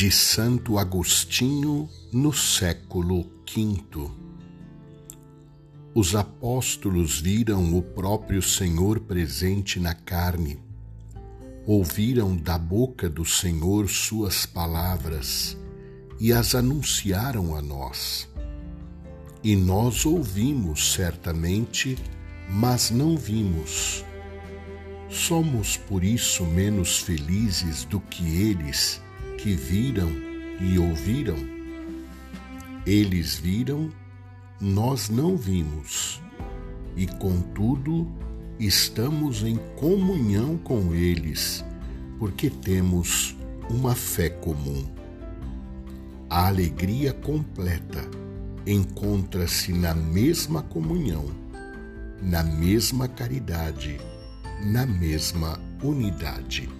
de Santo Agostinho no século V. Os apóstolos viram o próprio Senhor presente na carne, ouviram da boca do Senhor suas palavras e as anunciaram a nós. E nós ouvimos certamente, mas não vimos. Somos por isso menos felizes do que eles que viram e ouviram? Eles viram, nós não vimos, e contudo estamos em comunhão com eles, porque temos uma fé comum. A alegria completa encontra-se na mesma comunhão, na mesma caridade, na mesma unidade.